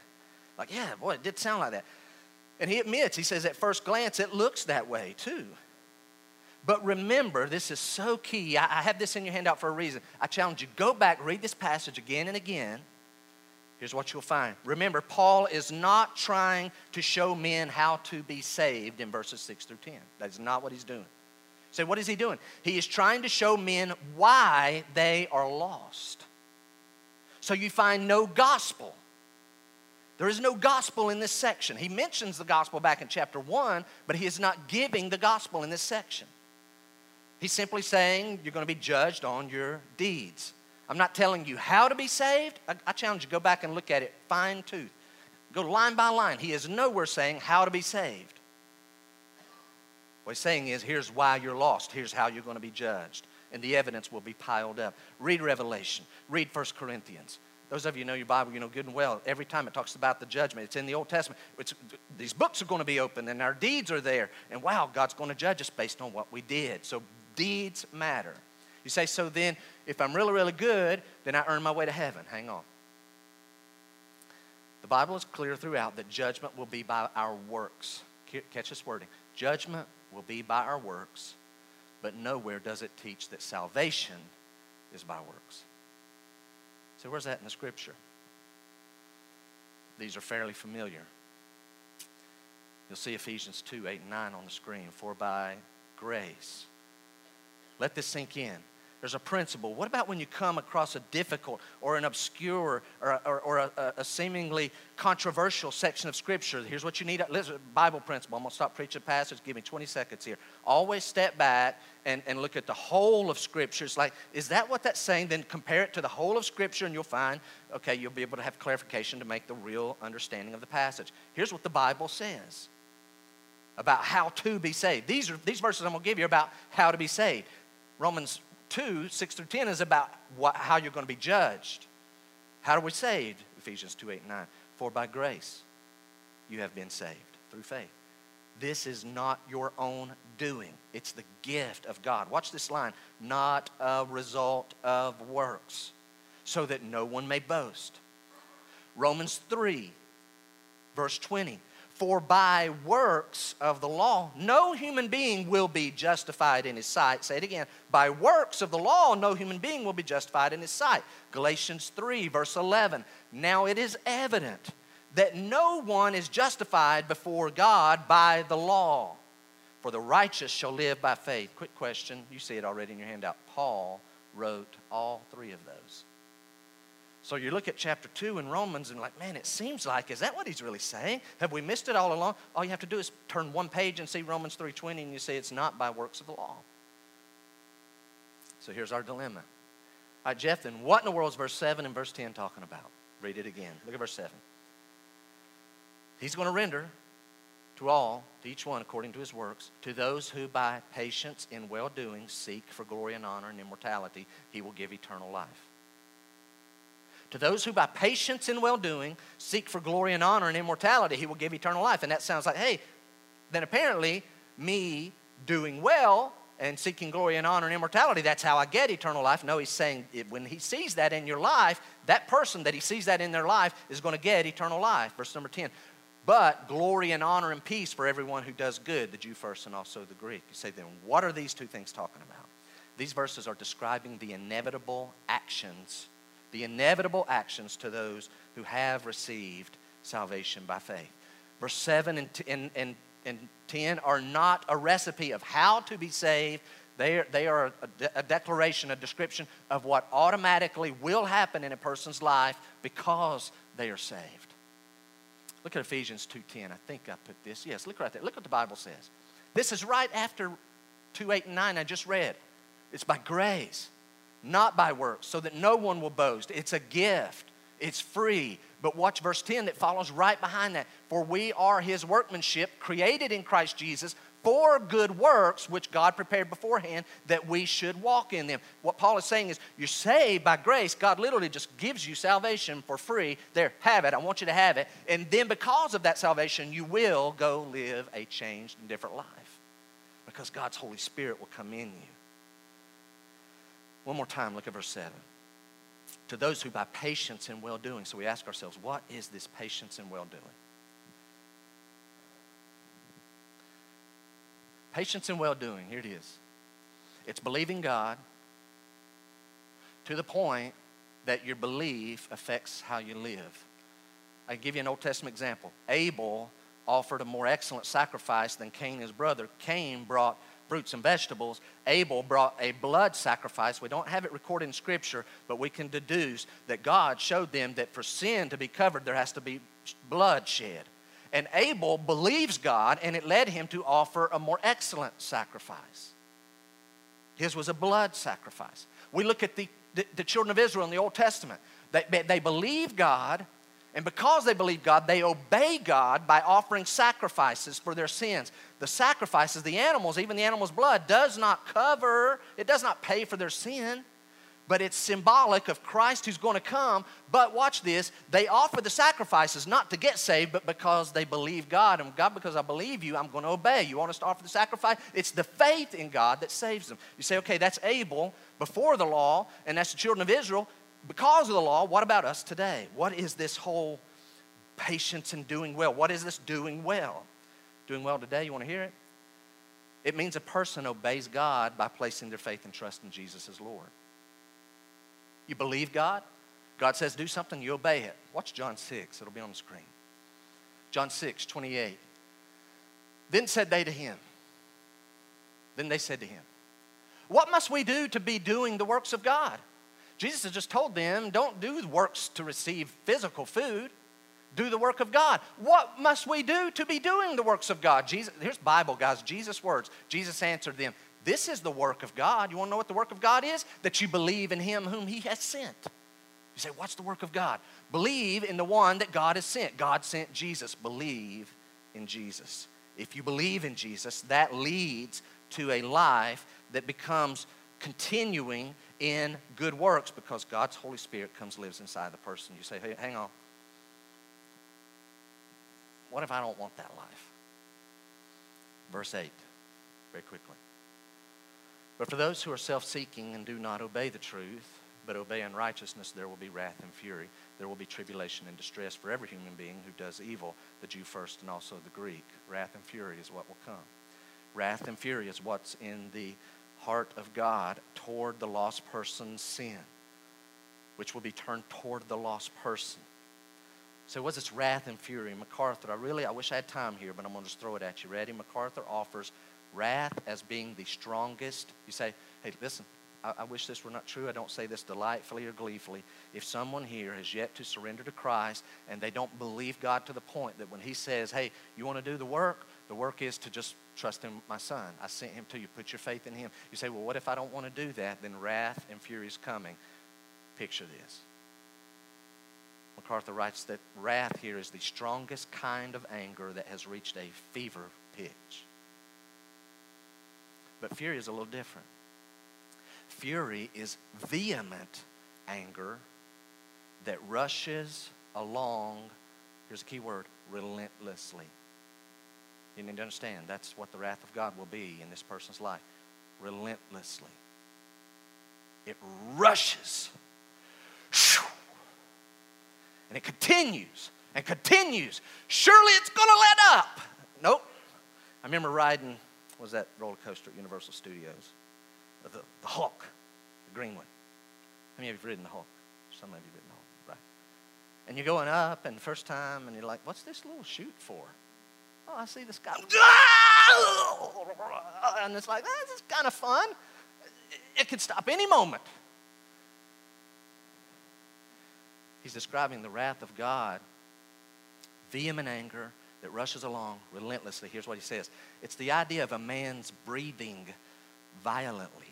A: Like, yeah, boy, it did sound like that. And he admits, he says, at first glance, it looks that way too. But remember, this is so key. I, I have this in your handout for a reason. I challenge you, go back, read this passage again and again. Here's what you'll find. Remember, Paul is not trying to show men how to be saved in verses 6 through 10. That is not what he's doing. So, what is he doing? He is trying to show men why they are lost. So, you find no gospel there is no gospel in this section. He mentions the gospel back in chapter 1, but he is not giving the gospel in this section. He's simply saying you're going to be judged on your deeds. I'm not telling you how to be saved. I, I challenge you go back and look at it fine tooth. Go line by line. He is nowhere saying how to be saved. What he's saying is here's why you're lost, here's how you're going to be judged. And the evidence will be piled up. Read Revelation, read 1 Corinthians. Those of you know your Bible, you know good and well. Every time it talks about the judgment, it's in the Old Testament. It's, these books are going to be open and our deeds are there. And wow, God's going to judge us based on what we did. So deeds matter. You say, so then if I'm really, really good, then I earn my way to heaven. Hang on. The Bible is clear throughout that judgment will be by our works. Catch this wording. Judgment will be by our works, but nowhere does it teach that salvation is by works. So, where's that in the scripture? These are fairly familiar. You'll see Ephesians 2 8 and 9 on the screen. For by grace. Let this sink in. There's a principle. What about when you come across a difficult or an obscure or, or, or a, a, seemingly controversial section of Scripture? Here's what you need. Listen, Bible principle. I'm going to stop preaching the passage. Give me 20 seconds here. Always step back and, and look at the whole of Scripture. It's like, is that what that's saying? Then compare it to the whole of Scripture and you'll find, okay, you'll be able to have clarification to make the real understanding of the passage. Here's what the Bible says about how to be saved. These, are, these verses I'm going to give you about how to be saved. Romans 2, 6 through 10 is about what, how you're going to be judged. How are we saved? Ephesians 2, 8, and 9. For by grace you have been saved through faith. This is not your own doing, it's the gift of God. Watch this line not a result of works, so that no one may boast. Romans 3, verse 20. For by works of the law, no human being will be justified in his sight. Say it again. By works of the law, no human being will be justified in his sight. Galatians 3, verse 11. Now it is evident that no one is justified before God by the law. For the righteous shall live by faith. Quick question. You see it already in your handout. Paul wrote all three of those. So you look at chapter 2 in Romans and like, man, it seems like, is that what he's really saying? Have we missed it all along? All you have to do is turn one page and see Romans 3.20 and you see it's not by works of the law. So here's our dilemma. All right, Jeff, then what in the world is verse 7 and verse 10 talking about? Read it again. Look at verse 7. He's going to render to all, to each one according to his works, to those who by patience in well doing seek for glory and honor and immortality, he will give eternal life. To those who by patience and well doing seek for glory and honor and immortality, he will give eternal life. And that sounds like, hey, then apparently me doing well and seeking glory and honor and immortality, that's how I get eternal life. No, he's saying when he sees that in your life, that person that he sees that in their life is going to get eternal life. Verse number 10. But glory and honor and peace for everyone who does good, the Jew first and also the Greek. You say, then what are these two things talking about? These verses are describing the inevitable actions the inevitable actions to those who have received salvation by faith. Verse 7 and, and, and, and 10 are not a recipe of how to be saved. They are, they are a, de- a declaration, a description of what automatically will happen in a person's life because they are saved. Look at Ephesians 2.10. I think I put this. Yes, look right there. Look what the Bible says. This is right after 2, 8, and 9 I just read. It's by grace not by works, so that no one will boast. It's a gift, it's free. But watch verse 10 that follows right behind that. For we are his workmanship, created in Christ Jesus for good works, which God prepared beforehand that we should walk in them. What Paul is saying is, you're saved by grace. God literally just gives you salvation for free. There, have it. I want you to have it. And then because of that salvation, you will go live a changed and different life because God's Holy Spirit will come in you. One more time, look at verse 7. To those who by patience and well doing, so we ask ourselves, what is this patience and well doing? Patience and well doing, here it is. It's believing God to the point that your belief affects how you live. I give you an Old Testament example. Abel offered a more excellent sacrifice than Cain, his brother. Cain brought fruits and vegetables. Abel brought a blood sacrifice. We don't have it recorded in Scripture, but we can deduce that God showed them that for sin to be covered, there has to be blood shed. And Abel believes God, and it led him to offer a more excellent sacrifice. His was a blood sacrifice. We look at the, the, the children of Israel in the Old Testament. They, they believe God, and because they believe God, they obey God by offering sacrifices for their sins. The sacrifices, the animals, even the animal's blood, does not cover, it does not pay for their sin, but it's symbolic of Christ who's going to come. But watch this they offer the sacrifices not to get saved, but because they believe God. And God, because I believe you, I'm going to obey. You want us to offer the sacrifice? It's the faith in God that saves them. You say, okay, that's Abel before the law, and that's the children of Israel because of the law, what about us today? What is this whole patience and doing well? What is this doing well? Doing well today, you want to hear it? It means a person obeys God by placing their faith and trust in Jesus as Lord. You believe God, God says do something, you obey it. Watch John 6, it'll be on the screen. John 6, 28. Then said they to him, then they said to him, What must we do to be doing the works of God? Jesus has just told them don't do works to receive physical food. Do the work of God. What must we do to be doing the works of God? Jesus, here's Bible, guys. Jesus' words. Jesus answered them, This is the work of God. You want to know what the work of God is? That you believe in him whom he has sent. You say, What's the work of God? Believe in the one that God has sent. God sent Jesus. Believe in Jesus. If you believe in Jesus, that leads to a life that becomes continuing in good works because God's Holy Spirit comes lives inside the person. You say, hey, hang on. What if I don't want that life? Verse 8, very quickly. But for those who are self seeking and do not obey the truth, but obeying righteousness, there will be wrath and fury. There will be tribulation and distress for every human being who does evil, the Jew first and also the Greek. Wrath and fury is what will come. Wrath and fury is what's in the heart of God toward the lost person's sin, which will be turned toward the lost person. So what's this wrath and fury? MacArthur, I really, I wish I had time here, but I'm going to just throw it at you. Ready? MacArthur offers wrath as being the strongest. You say, hey, listen, I, I wish this were not true. I don't say this delightfully or gleefully. If someone here has yet to surrender to Christ and they don't believe God to the point that when He says, hey, you want to do the work? The work is to just trust in my son. I sent him to you. Put your faith in him. You say, well, what if I don't want to do that? Then wrath and fury is coming. Picture this. MacArthur writes that wrath here is the strongest kind of anger that has reached a fever pitch. But fury is a little different. Fury is vehement anger that rushes along, here's a key word, relentlessly. You need to understand that's what the wrath of God will be in this person's life. Relentlessly. It rushes. And it continues and continues. Surely it's going to let up. Nope. I remember riding, was that roller coaster at Universal Studios? The, the Hulk, the green one. How many of you have ridden the Hulk? Some of you have ridden the Hulk, right? And you're going up, and first time, and you're like, what's this little chute for? Oh, I see this guy. And it's like, ah, this is kind of fun. It could stop any moment. He's describing the wrath of God, vehement anger that rushes along relentlessly. Here's what he says it's the idea of a man's breathing violently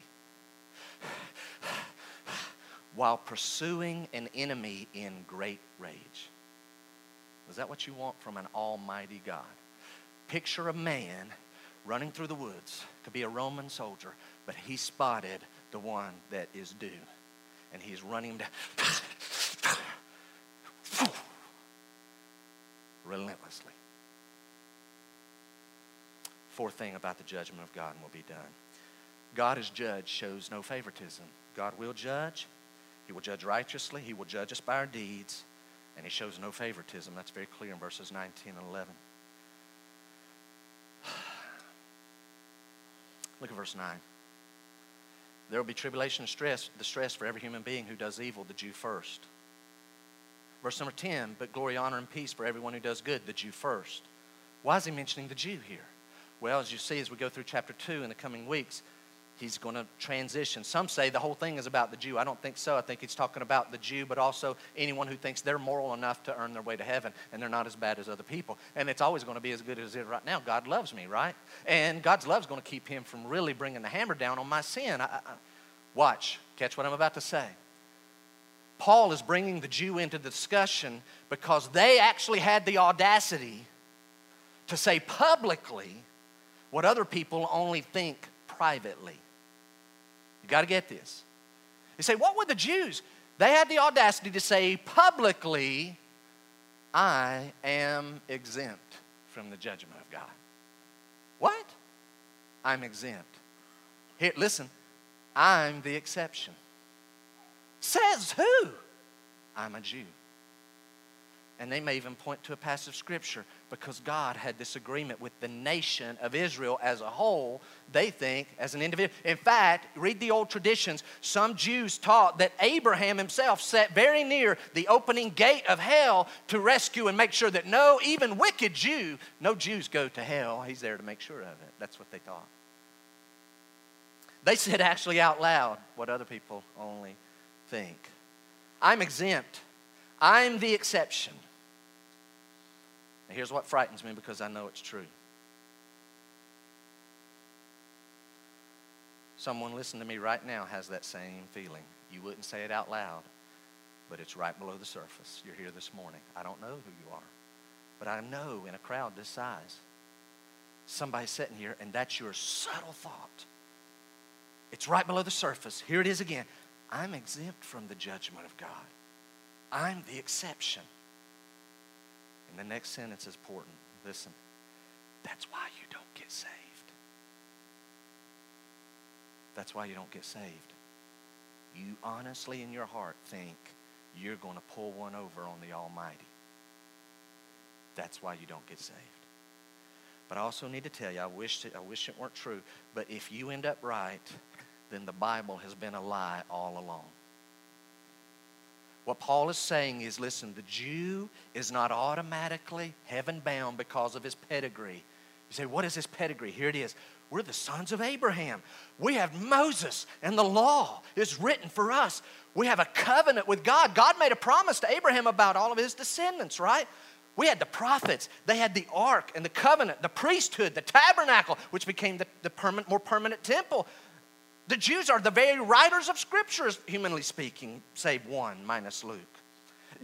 A: while pursuing an enemy in great rage. Is that what you want from an almighty God? Picture a man running through the woods, could be a Roman soldier, but he spotted the one that is due. And he's running down relentlessly. Fourth thing about the judgment of God, and we'll be done. God as judge shows no favoritism. God will judge. He will judge righteously. He will judge us by our deeds. And he shows no favoritism. That's very clear in verses 19 and 11. Look at verse 9. There will be tribulation and stress, distress for every human being who does evil, the Jew first. Verse number 10, but glory, honor, and peace for everyone who does good, the Jew first. Why is he mentioning the Jew here? Well, as you see, as we go through chapter 2 in the coming weeks, he's going to transition. Some say the whole thing is about the Jew. I don't think so. I think he's talking about the Jew, but also anyone who thinks they're moral enough to earn their way to heaven and they're not as bad as other people. And it's always going to be as good as it is right now. God loves me, right? And God's love is going to keep him from really bringing the hammer down on my sin. I, I, watch, catch what I'm about to say. Paul is bringing the Jew into the discussion because they actually had the audacity to say publicly what other people only think privately. Got to get this. You say, what were the Jews? They had the audacity to say publicly, I am exempt from the judgment of God. What? I'm exempt. Here, listen, I'm the exception. Says who? I'm a Jew. And they may even point to a passage of scripture because God had this agreement with the nation of Israel as a whole, they think, as an individual. In fact, read the old traditions. Some Jews taught that Abraham himself sat very near the opening gate of hell to rescue and make sure that no, even wicked Jew, no Jews go to hell. He's there to make sure of it. That's what they thought. They said actually out loud what other people only think. I'm exempt. I'm the exception. Now, here's what frightens me because I know it's true. Someone listening to me right now has that same feeling. You wouldn't say it out loud, but it's right below the surface. You're here this morning. I don't know who you are, but I know in a crowd this size, somebody's sitting here and that's your subtle thought. It's right below the surface. Here it is again. I'm exempt from the judgment of God. I'm the exception. And the next sentence is important. Listen, that's why you don't get saved. That's why you don't get saved. you honestly in your heart think you're going to pull one over on the Almighty. That's why you don't get saved. But I also need to tell you, I wish it, I wish it weren't true, but if you end up right, then the Bible has been a lie all along. What Paul is saying is listen, the Jew is not automatically heaven bound because of his pedigree. You say, what is his pedigree? Here it is. We're the sons of Abraham. We have Moses, and the law is written for us. We have a covenant with God. God made a promise to Abraham about all of his descendants, right? We had the prophets, they had the ark and the covenant, the priesthood, the tabernacle, which became the, the permanent, more permanent temple. The Jews are the very writers of scriptures, humanly speaking, save one, minus Luke.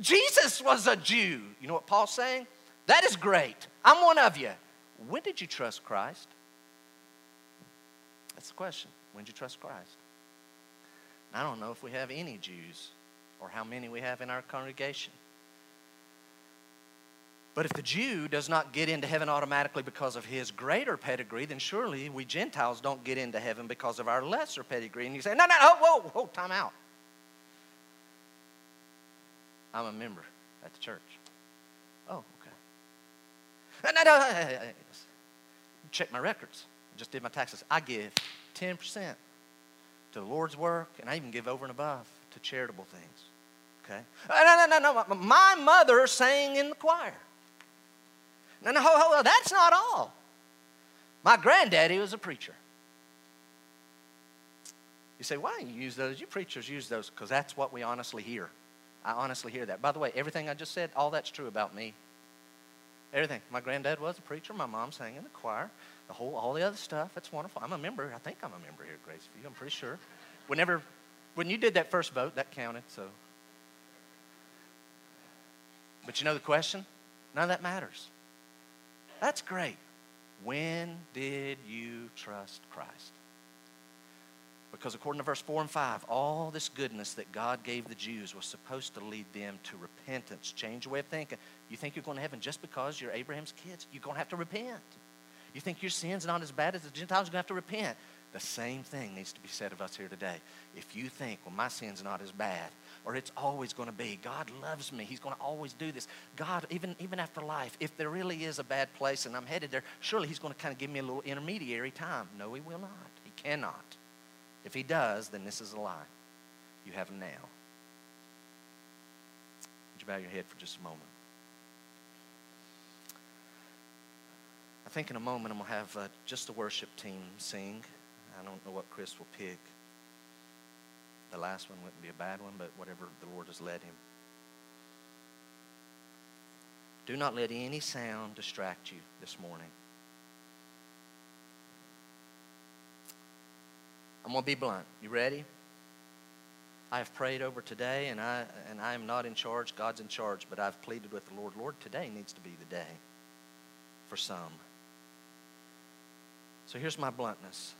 A: Jesus was a Jew. You know what Paul's saying? That is great. I'm one of you. When did you trust Christ? That's the question. When did you trust Christ? I don't know if we have any Jews or how many we have in our congregation. But if the Jew does not get into heaven automatically because of his greater pedigree, then surely we Gentiles don't get into heaven because of our lesser pedigree. And you say, no, no, no, whoa, whoa, time out. I'm a member at the church. Oh, okay. No, no, no. Check my records. Just did my taxes. I give 10% to the Lord's work, and I even give over and above to charitable things. Okay? Uh, no, no, no, no. My mother sang in the choir. No, no, hold, hold, that's not all. My granddaddy was a preacher. You say, why do you use those? You preachers use those because that's what we honestly hear. I honestly hear that. By the way, everything I just said, all that's true about me. Everything. My granddad was a preacher. My mom sang in the choir. The whole, all the other stuff. That's wonderful. I'm a member. I think I'm a member here at Graceview. I'm pretty sure. Whenever, when you did that first vote, that counted. So, but you know the question? None of that matters. That's great. When did you trust Christ? Because according to verse 4 and 5, all this goodness that God gave the Jews was supposed to lead them to repentance, change your way of thinking. You think you're going to heaven just because you're Abraham's kids? You're going to have to repent. You think your sin's not as bad as the Gentiles? You're going to have to repent. The same thing needs to be said of us here today. If you think, well, my sin's not as bad, or it's always going to be. God loves me. He's going to always do this. God, even, even after life, if there really is a bad place and I'm headed there, surely He's going to kind of give me a little intermediary time. No, He will not. He cannot. If He does, then this is a lie. You have now. Would you bow your head for just a moment? Think in a moment I'm going to have uh, just the worship team sing. I don't know what Chris will pick. The last one wouldn't be a bad one, but whatever the Lord has led him. Do not let any sound distract you this morning. I'm going to be blunt. You ready? I have prayed over today, and I, and I am not in charge. God's in charge, but I've pleaded with the Lord. Lord, today needs to be the day for some. So here's my bluntness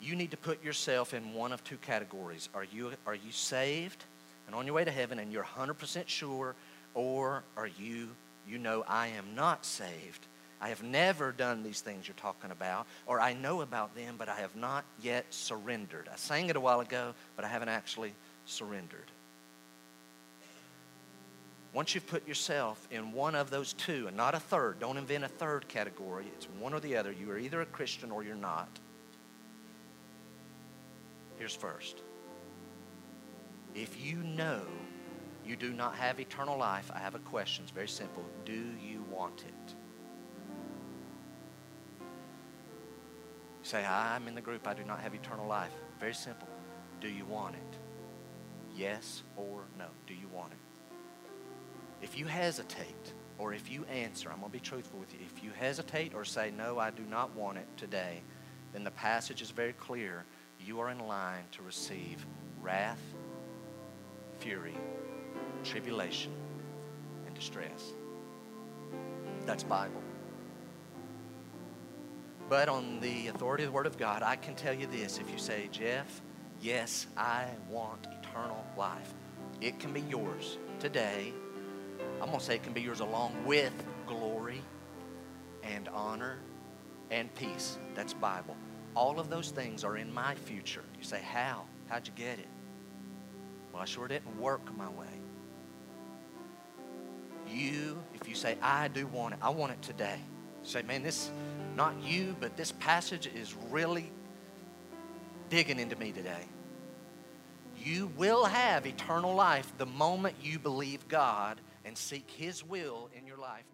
A: you need to put yourself in one of two categories. Are you, are you saved and on your way to heaven and you're 100% sure, or are you, you know, I am not saved? I have never done these things you're talking about, or I know about them, but I have not yet surrendered. I sang it a while ago, but I haven't actually surrendered. Once you've put yourself in one of those two, and not a third, don't invent a third category, it's one or the other. You are either a Christian or you're not. Here's first. If you know you do not have eternal life, I have a question. It's very simple. Do you want it? Say, I'm in the group, I do not have eternal life. Very simple. Do you want it? Yes or no? Do you want it? If you hesitate, or if you answer, I'm going to be truthful with you. If you hesitate or say, No, I do not want it today, then the passage is very clear you are in line to receive wrath, fury, tribulation, and distress. That's Bible. But on the authority of the Word of God, I can tell you this. If you say, Jeff, yes, I want eternal life, it can be yours today. I'm going to say it can be yours along with glory and honor and peace. That's Bible. all of those things are in my future. You say, How? How'd you get it? Well, I sure didn't work my way. You, if you say, I do want it, I want it today. You say, man, this, not you, but this passage is really digging into me today. You will have eternal life the moment you believe God and seek His will in your life